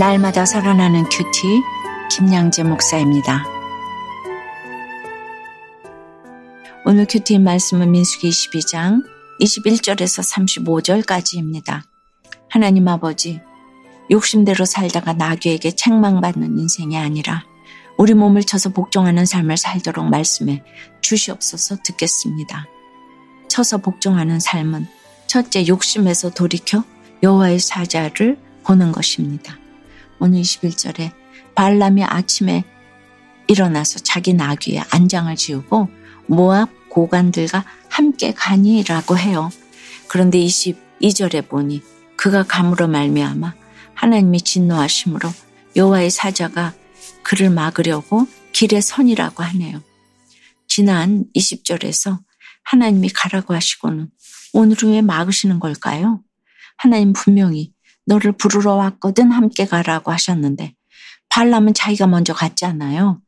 날마다 살아나는 큐티 김양재 목사입니다. 오늘 큐티 말씀은 민수기 22장 21절에서 35절까지입니다. 하나님 아버지, 욕심대로 살다가 나귀에게 책망받는 인생이 아니라 우리 몸을 쳐서 복종하는 삶을 살도록 말씀해 주시옵소서 듣겠습니다. 쳐서 복종하는 삶은 첫째 욕심에서 돌이켜 여호와의 사자를 보는 것입니다. 오늘 21절에 발람이 아침에 일어나서 자기 나귀에 안장을 지우고 모압 고관들과 함께 가니라고 해요. 그런데 22절에 보니 그가 감으로 말미암아 하나님이 진노하심으로 여호와의 사자가 그를 막으려고 길에 선이라고 하네요. 지난 20절에서 하나님이 가라고 하시고는 오늘은 왜 막으시는 걸까요? 하나님 분명히 너를 부르러 왔거든 함께 가라고 하셨는데 발람은 자기가 먼저 갔잖아요.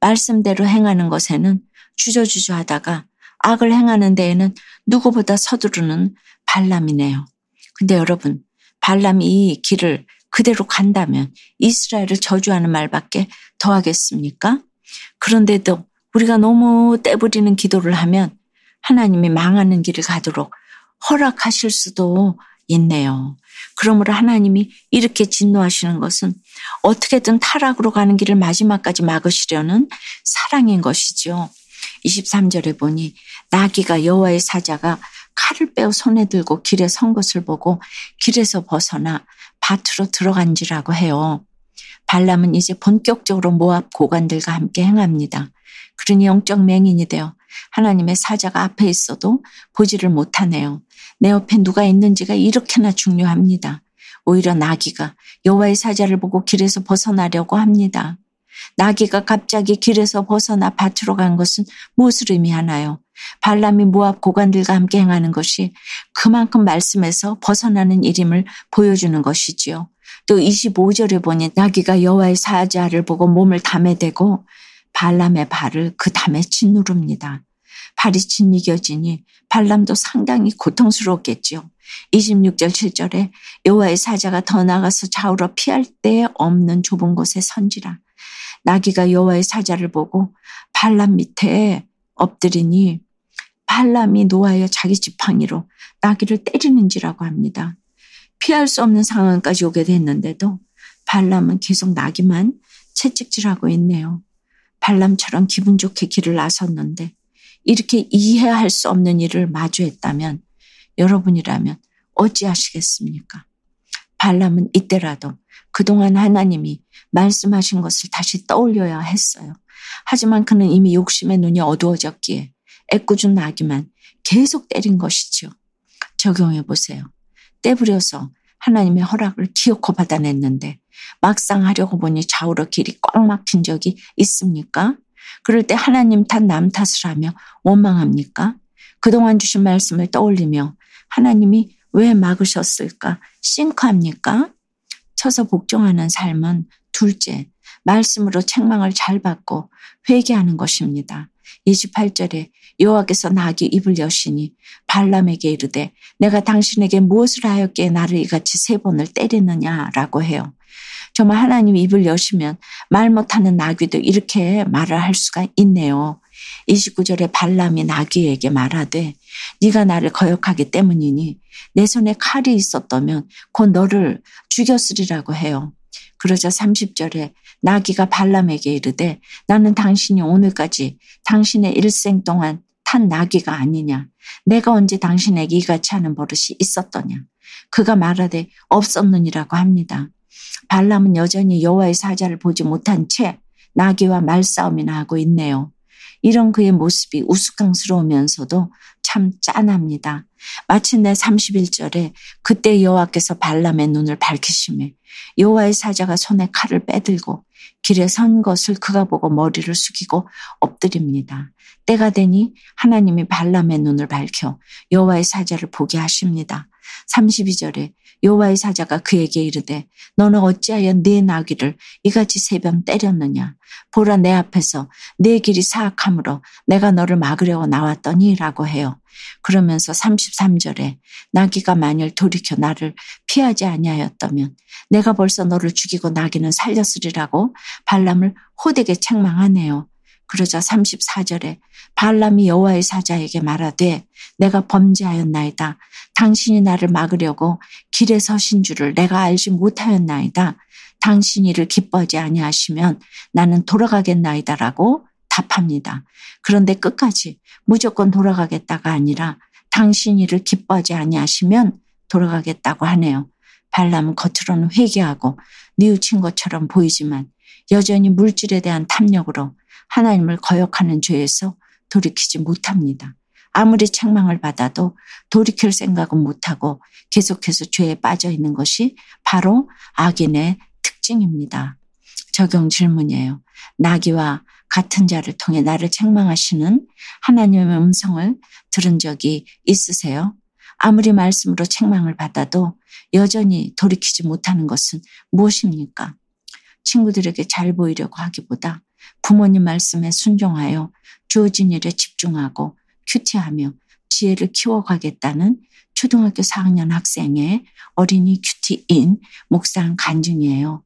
말씀대로 행하는 것에는 주저주저 하다가 악을 행하는 데에는 누구보다 서두르는 발람이네요. 근데 여러분, 발람이 이 길을 그대로 간다면 이스라엘을 저주하는 말밖에 더 하겠습니까? 그런데도 우리가 너무 떼부리는 기도를 하면 하나님이 망하는 길을 가도록 허락하실 수도 있네요. 그러므로 하나님이 이렇게 진노하시는 것은 어떻게든 타락으로 가는 길을 마지막까지 막으시려는 사랑인 것이죠. 23절에 보니 나귀가 여호와의 사자가 칼을 빼어 손에 들고 길에 선 것을 보고 길에서 벗어나 밭으로 들어간지라고 해요. 발람은 이제 본격적으로 모압 고관들과 함께 행합니다. 그러니 영적 맹인이 되어 하나님의 사자가 앞에 있어도 보지를 못하네요. 내 옆에 누가 있는지가 이렇게나 중요합니다. 오히려 나귀가 여호와의 사자를 보고 길에서 벗어나려고 합니다. 나귀가 갑자기 길에서 벗어나 밭으로 간 것은 무엇을 의미하나요? 발람이 모압 고관들과 함께 행하는 것이 그만큼 말씀에서 벗어나는 일임을 보여주는 것이지요. 또 25절에 보니 나귀가 여호와의 사자를 보고 몸을 담에 대고 발람의 발을 그 담에 짓누릅니다. 발이 짓이겨지니 발람도 상당히 고통스러웠겠지요. 26절 7절에 여호와의 사자가 더 나가서 좌우로 피할 데 없는 좁은 곳에 선지라. 나귀가 여호와의 사자를 보고 발람 밑에 엎드리니 발람이 노하여 자기 지팡이로 나귀를 때리는지라고 합니다. 피할 수 없는 상황까지 오게 됐는데도 발람은 계속 나귀만 채찍질하고 있네요. 발람처럼 기분 좋게 길을 나섰는데 이렇게 이해할 수 없는 일을 마주했다면 여러분이라면 어찌하시겠습니까? 발람은 이때라도 그동안 하나님이 말씀하신 것을 다시 떠올려야 했어요. 하지만 그는 이미 욕심의 눈이 어두워졌기에 애꿎은 나기만 계속 때린 것이죠. 적용해 보세요. 떼부려서 하나님의 허락을 기어코 받아냈는데 막상 하려고 보니 좌우로 길이 꽉 막힌 적이 있습니까? 그럴 때 하나님 탓, 남 탓을 하며 원망합니까? 그동안 주신 말씀을 떠올리며 하나님이 왜 막으셨을까? 싱크합니까? 쳐서 복종하는 삶은 둘째, 말씀으로 책망을 잘 받고 회개하는 것입니다. 28절에 여호와께서 나귀 입을 여시니 발람에게 이르되 내가 당신에게 무엇을 하였기에 나를 이같이 세 번을 때리느냐라고 해요. 정말 하나님 입을 여시면 말 못하는 나귀도 이렇게 말을 할 수가 있네요. 29절에 발람이 나귀에게 말하되 네가 나를 거역하기 때문이니 내 손에 칼이 있었다면 곧 너를 죽였으리라고 해요. 그러자 30절에 나귀가 발람에게 이르되 나는 당신이 오늘까지 당신의 일생 동안 탄 나귀가 아니냐. 내가 언제 당신에게 이같이 하는 버릇이 있었더냐. 그가 말하되 없었느니라고 합니다. 발람은 여전히 여호와의 사자를 보지 못한 채 나귀와 말싸움이나 하고 있네요. 이런 그의 모습이 우스꽝스러우면서도 참 짠합니다. 마침내 31절에 그때 여호와께서 발람의 눈을 밝히심에 여호와의 사자가 손에 칼을 빼들고 길에 선 것을 그가 보고 머리를 숙이고 엎드립니다. 때가 되니 하나님이 발람의 눈을 밝혀 여호와의 사자를 보게 하십니다. 32절에 여호와의 사자가 그에게 이르되 너는 어찌하여 네 나귀를 이같이 세번 때렸느냐 보라 내 앞에서 내 길이 사악함으로 내가 너를 막으려고 나왔더니라고 해요. 그러면서 33절에 나귀가 만일 돌이켜 나를 피하지 아니하였다면 내가 벌써 너를 죽이고 나귀는 살렸으리라고 발람을 호되게 책망하네요. 그러자 34절에 발람이 여호와의 사자에게 말하되 내가 범죄하였나이다. 당신이 나를 막으려고 길에 서신 줄을 내가 알지 못하였나이다. 당신이 이를 기뻐하지 아니하시면 나는 돌아가겠나이다라고 답합니다. 그런데 끝까지 무조건 돌아가겠다가 아니라 당신 이를 기뻐하지 아니하시면 돌아가겠다고 하네요. 발람은 겉으로는 회개하고 뉘우친 것처럼 보이지만 여전히 물질에 대한 탐욕으로 하나님을 거역하는 죄에서 돌이키지 못합니다. 아무리 책망을 받아도 돌이킬 생각은 못하고 계속해서 죄에 빠져 있는 것이 바로 악인의 특징입니다. 적용 질문이에요. 나귀와 같은 자를 통해 나를 책망하시는 하나님의 음성을 들은 적이 있으세요? 아무리 말씀으로 책망을 받아도 여전히 돌이키지 못하는 것은 무엇입니까? 친구들에게 잘 보이려고 하기보다 부모님 말씀에 순종하여 주어진 일에 집중하고 큐티하며 지혜를 키워가겠다는 초등학교 4학년 학생의 어린이 큐티인 목상 간증이에요.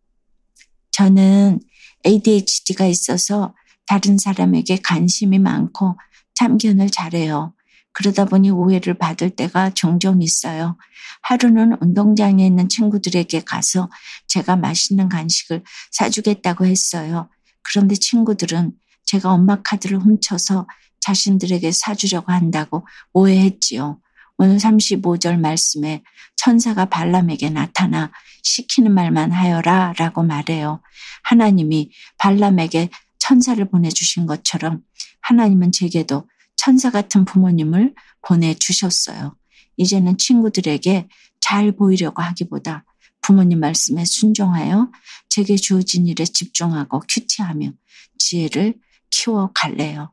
저는 ADHD가 있어서 다른 사람에게 관심이 많고 참견을 잘해요. 그러다 보니 오해를 받을 때가 종종 있어요. 하루는 운동장에 있는 친구들에게 가서 제가 맛있는 간식을 사주겠다고 했어요. 그런데 친구들은 제가 엄마 카드를 훔쳐서 자신들에게 사주려고 한다고 오해했지요. 오늘 35절 말씀에 천사가 발람에게 나타나 시키는 말만 하여라 라고 말해요. 하나님이 발람에게 천사를 보내주신 것처럼 하나님은 제게도 천사 같은 부모님을 보내주셨어요. 이제는 친구들에게 잘 보이려고 하기보다 부모님 말씀에 순종하여 제게 주어진 일에 집중하고 큐티하며 지혜를 키워갈래요.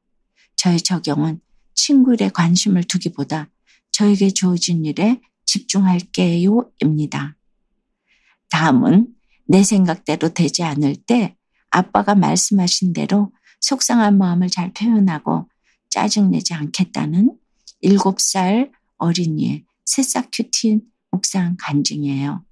저의 적용은 친구들의 관심을 두기보다 저에게 주어진 일에 집중할게요 입니다. 다음은 내 생각대로 되지 않을 때 아빠가 말씀하신 대로 속상한 마음을 잘 표현하고 짜증내지 않겠다는 7살 어린이의 새싹 큐틴 묵상 간증이에요.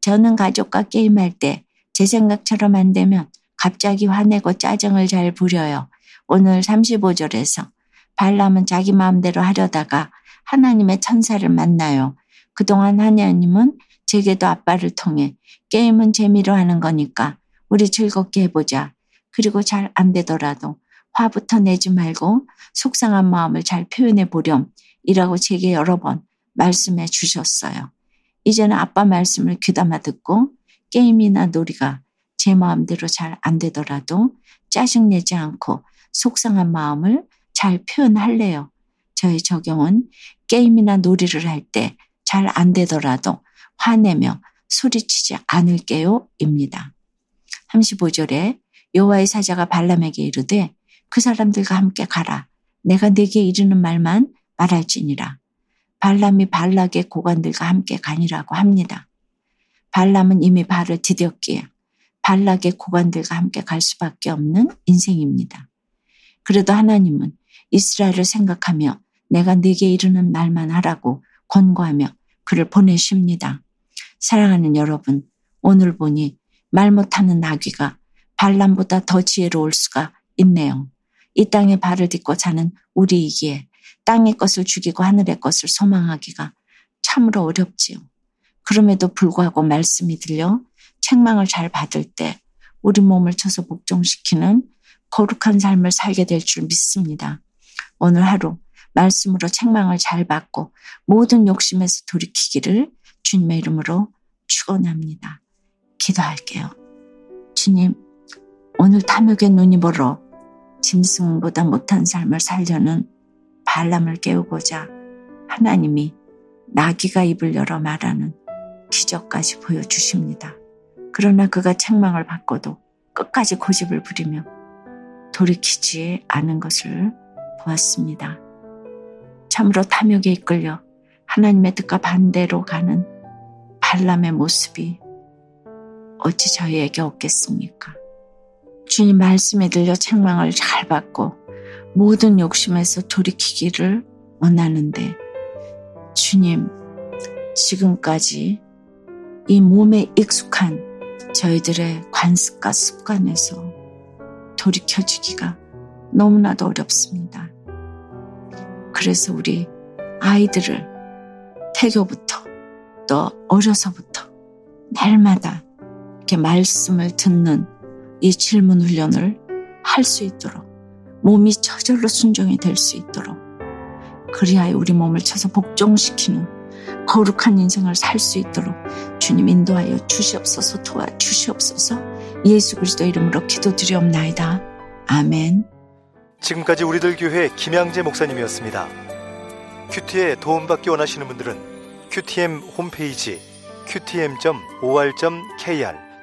저는 가족과 게임할 때 제 생각처럼 안 되면 갑자기 화내고 짜증을 잘 부려요. 오늘 35절에서 발람은 자기 마음대로 하려다가 하나님의 천사를 만나요. 그동안 하나님은 제게도 아빠를 통해 게임은 재미로 하는 거니까 우리 즐겁게 해보자. 그리고 잘 안 되더라도 화부터 내지 말고 속상한 마음을 잘 표현해 보렴. 이라고 제게 여러 번 말씀해 주셨어요. 이제는 아빠 말씀을 귀담아 듣고 게임이나 놀이가 제 마음대로 잘 안 되더라도 짜증내지 않고 속상한 마음을 잘 표현할래요. 저의 적용은 게임이나 놀이를 할 때 잘 안 되더라도 화내며 소리치지 않을게요. 입니다. 35절에 여호와의 사자가 발람에게 이르되 그 사람들과 함께 가라. 내가 네게 이르는 말만 말할지니라. 발람이 발락의 고관들과 함께 가니라고 합니다. 발람은 이미 발을 디뎠기에 발락의 고관들과 함께 갈 수밖에 없는 인생입니다. 그래도 하나님은 이스라엘을 생각하며 내가 네게 이르는 말만 하라고 권고하며 그를 보내십니다. 사랑하는 여러분, 오늘 보니 말 못하는 나귀가 발람보다 더 지혜로울 수가 있네요. 이 땅에 발을 딛고 사는 우리이기에 땅의 것을 죽이고 하늘의 것을 소망하기가 참으로 어렵지요. 그럼에도 불구하고 말씀이 들려 책망을 잘 받을 때 우리 몸을 쳐서 복종시키는 거룩한 삶을 살게 될 줄 믿습니다. 오늘 하루 말씀으로 책망을 잘 받고 모든 욕심에서 돌이키기를 주님의 이름으로 축원합니다. 기도할게요. 주님, 오늘 탐욕의 눈이 멀어 짐승보다 못한 삶을 살려는 발람을 깨우고자 하나님이 나귀가 입을 열어 말하는 기적까지 보여주십니다. 그러나 그가 책망을 받고도 끝까지 고집을 부리며 돌이키지 않은 것을 보았습니다. 참으로 탐욕에 이끌려 하나님의 뜻과 반대로 가는 발람의 모습이 어찌 저희에게 없겠습니까? 주님 말씀에 들려 책망을 잘 받고 모든 욕심에서 돌이키기를 원하는데 주님 지금까지 이 몸에 익숙한 저희들의 관습과 습관에서 돌이켜주기가 너무나도 어렵습니다. 그래서 우리 아이들을 태교부터 또 어려서부터 날마다 이렇게 말씀을 듣는 이 질문 훈련을 할 수 있도록 몸이 저절로 순종이 될 수 있도록 그리하여 우리 몸을 쳐서 복종시키는 거룩한 인생을 살 수 있도록 주님 인도하여 주시옵소서 도와주시옵소서 예수 그리스도 이름으로 기도드리옵나이다. 아멘. 지금까지 우리들 교회 김양재 목사님이었습니다. 큐티에 도움받기 원하시는 분들은 큐티엠 홈페이지 qtm.or.kr